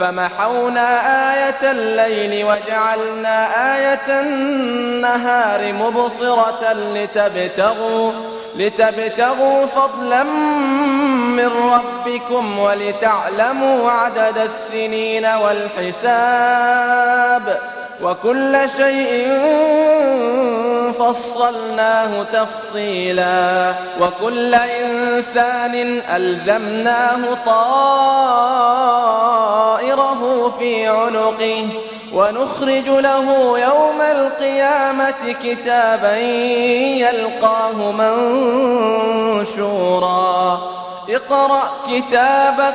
فمحونا آية الليل وجعلنا آية النهار مبصرة لتبتغوا لتبتغوا فضلا من ربكم ولتعلموا عدد السنين والحساب وكل شيء فصلناه تفصيلا. وكل إنسان ألزمناه طائره في عنقه. ونخرج له يوم القيامة كتابا يلقاه منشورا. اقرأ كتابك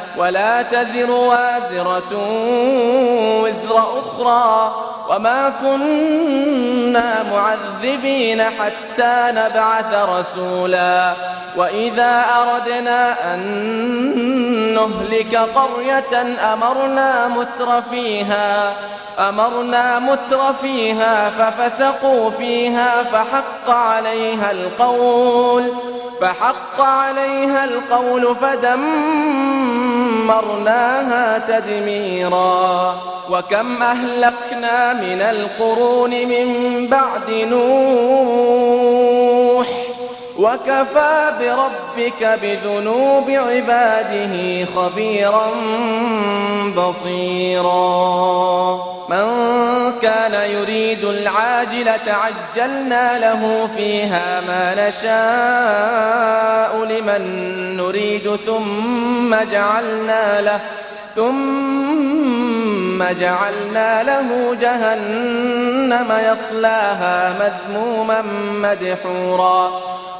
ولا تزر وازرة وزر أخرى وما كنا معذبين حتى نبعث رسولا وإذا أردنا أن نهلك قرية أمرنا متر فيها أمرنا متر فيها ففسقوا فيها فحق عليها القول فحق عليها القول فدمرناها تدميرا. وكم أهلكنا من القرون من بعد نوح. وكفى بربك بذنوب عباده خبيرا بصيرا. من كان يريد العاجلة عجلنا له فيها ما نشاء لمن نريد ثم جعلنا له ثم جعلنا له جهنم يصلاها مذموما مدحورا.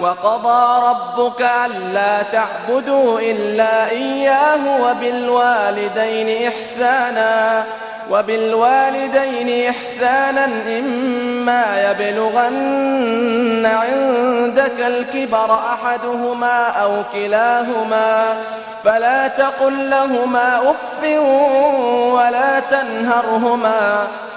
وقضى ربك ألا تعبدوا إلا إياه وبالوالدين إحسانا وبالوالدين إحسانا إما يبلغن عندك الكبر أحدهما أو كلاهما فلا تقل لهما أف ولا تنهرهما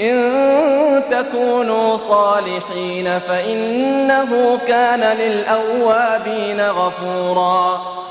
إن تكونوا صالحين فإنه كان للأوابين غفوراً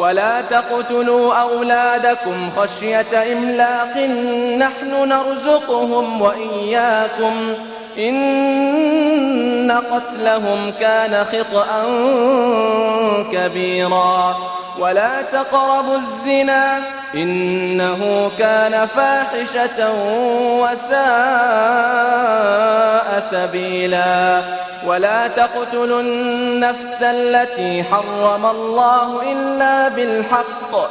ولا تقتلوا أولادكم خشية إملاق نحن نرزقهم وإياكم. إن قتلهم كان خطأ كبيرا. ولا تقربوا الزنا إنه كان فاحشة وساء سبيلا. ولا تقتلوا النفس التي حرم الله إلا بالحق.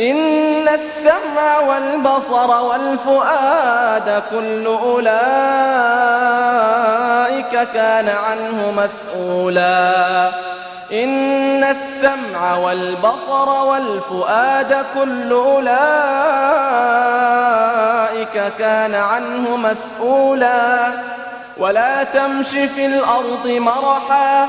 إن السمع والبصر والفؤاد كل أولئك كان عنه مسؤولا. إن السمع والبصر والفؤاد كل أولئك كان عنه مسؤولا. ولا تمش في الأرض مرحا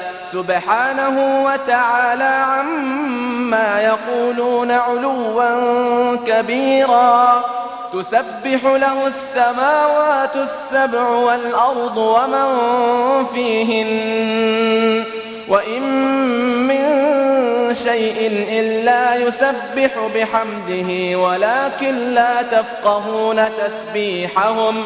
سبحانه وتعالى عما يقولون علوا كبيرا. تسبح له السماوات السبع والأرض ومن فيهن. وإن من شيء إلا يسبح بحمده ولكن لا تفقهون تسبيحهم.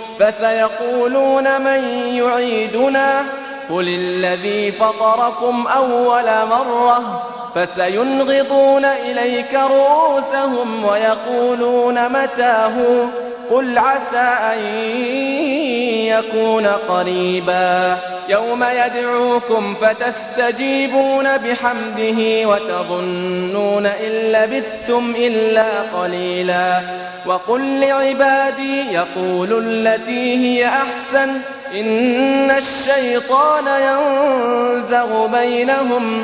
فسيقولون من يعيدنا قل الذي فطركم أول مرة فسينغضون إليك رؤوسهم ويقولون متاه قل عسى أن يكون قريبا يوم يدعوكم فتستجيبون بحمده وتظنون إن لبثتم إلا قليلا وقل لعبادي يقولوا التي هي أحسن إن الشيطان ينزغ بينهم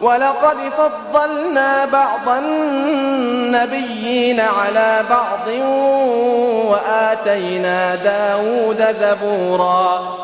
ولقد فضلنا بعض النبيين على بعض وآتينا داود زبورا.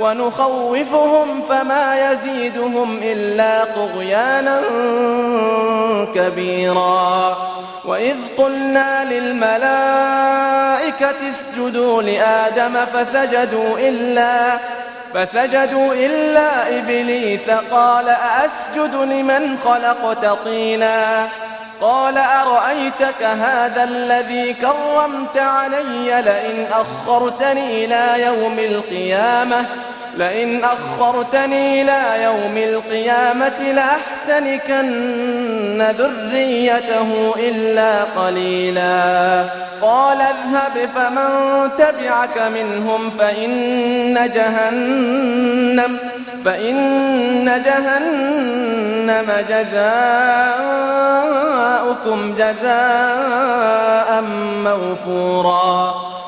ونخوفهم فما يزيدهم إلا طغيانا كبيرا. وإذ قلنا للملائكة اسجدوا لآدم فسجدوا إلا فسجدوا إلا إبليس قال أأسجد لمن خلقت طينا؟ قال أرأيتك هذا الذي كرمت علي لئن أخرتني إلى يوم القيامة؟ لئن أخرتني إلى يوم القيامة لأحتنكن ذريته إلا قليلا. قال اذهب فمن تبعك منهم فإن جهنم فإن جهنم جزاؤكم جزاء موفورا.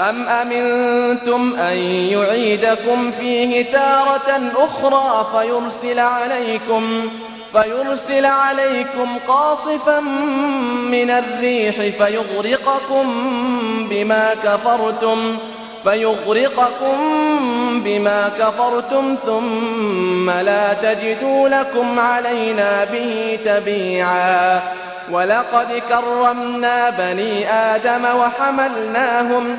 أم أمنتم أن يعيدكم فيه تارة أخرى فيرسل عليكم فيرسل عليكم قاصفا من الريح فيغرقكم بما كفرتم فيغرقكم بما كفرتم ثم لا تجدوا لكم علينا به تبيعا ولقد كرمنا بني آدم وحملناهم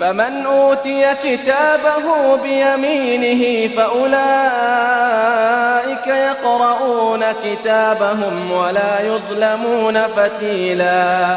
فمن أوتي كتابه بيمينه فأولئك يقرؤون كتابهم ولا يظلمون فتيلا.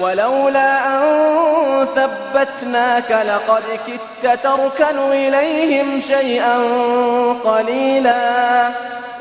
ولولا أن ثبتناك لقد كدت تركن إليهم شيئا قليلا.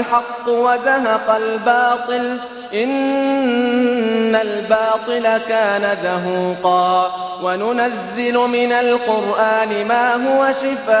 الحق وزهق الباطل إن الباطل كان زهوقا. وننزل من القرآن ما هو شفاء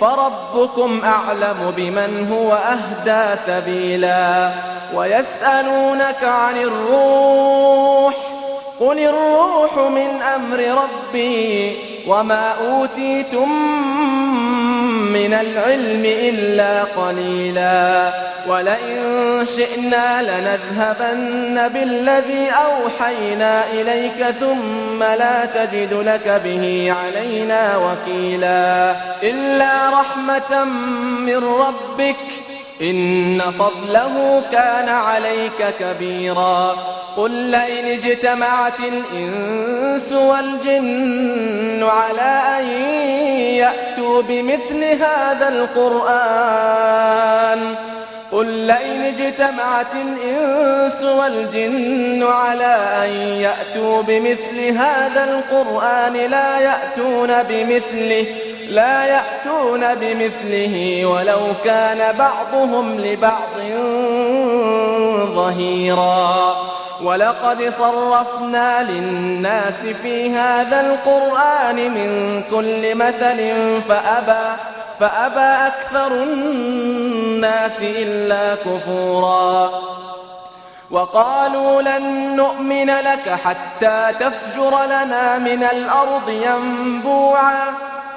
فربكم أعلم بمن هو أهدى سبيلا ويسألونك عن الروح قل الروح من أمر ربي وما أوتيتم من العلم إلا قليلا. ولئن شئنا لنذهبن بالذي أوحينا إليك ثم لا تجد لك به علينا وكيلا. إلا رحمة من ربك إن فضله كان عليك كبيرا. قل لئن اجتمعت الإنس والجن على أن يأتوا بمثل هذا القرآن. قل لئن اجتمعت الإنس والجن على أن يأتوا بمثل هذا القرآن لا يأتون بمثله لا يأتون بمثله ولو كان بعضهم لبعض ظهيرا. ولقد صرفنا للناس في هذا القرآن من كل مثل فأبى فأبى أكثر الناس إلا كفورا. وقالوا لن نؤمن لك حتى تفجر لنا من الأرض ينبوعا.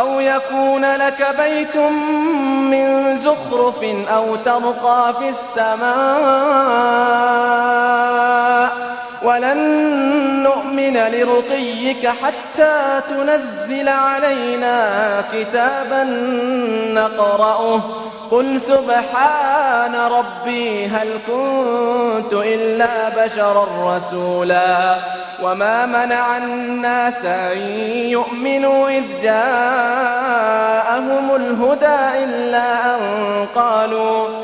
أو يكون لك بيت من زخرف أو ترقى في السماء. ولن نؤمن لرقيك حتى تنزل علينا كتابا نقرأه. قل سبحان ربي هل كنت إلا بشرا رسولا وما منع الناس أن يؤمنوا إذ جاءهم الهدى إلا أن قالوا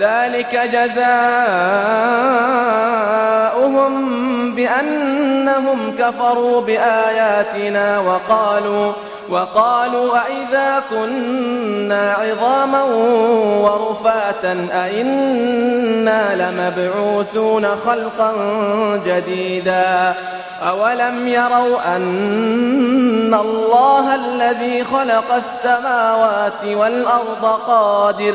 ذلك جزاؤهم بأنهم كفروا بآياتنا وقالوا وقالوا أئذا كنا عظاما ورفاتا أئنا لمبعوثون خلقا جديدا أولم يروا أن الله الذي خلق السماوات والأرض قادر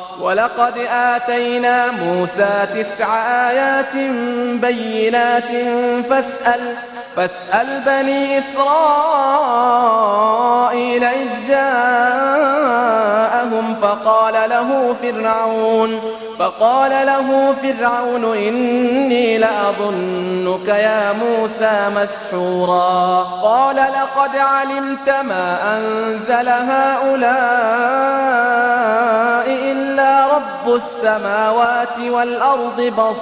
ولقد آتينا موسى تسع آيات بينات فاسأل فاسأل بني إسرائيل إذ جاءهم فقال له فرعون فقال له فرعون إني لأظنك يا موسى مسحورا. قال لقد علمت ما أنزل هؤلاء إلا رب السماوات والأرض بصائر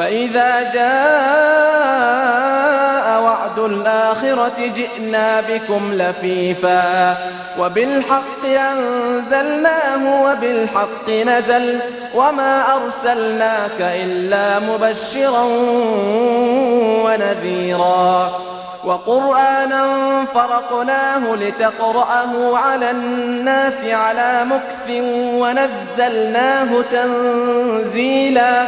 فإذا جاء وعد الآخرة جئنا بكم لفيفا وبالحق أنزلناه وبالحق نزل وما أرسلناك إلا مبشرا ونذيرا وقرآنا فرقناه لتقرأه على الناس على مكث ونزلناه تنزيلا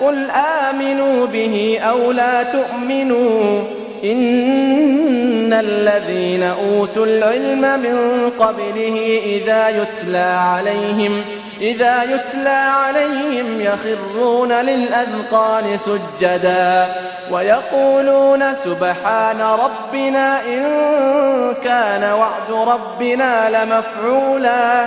قل آمنوا به أو لا تؤمنوا إن الذين أوتوا العلم من قبله إذا يتلى عليهم إذا يتلى عليهم يخرون للأذقان سجدا ويقولون سبحان ربنا إن كان وعد ربنا لمفعولا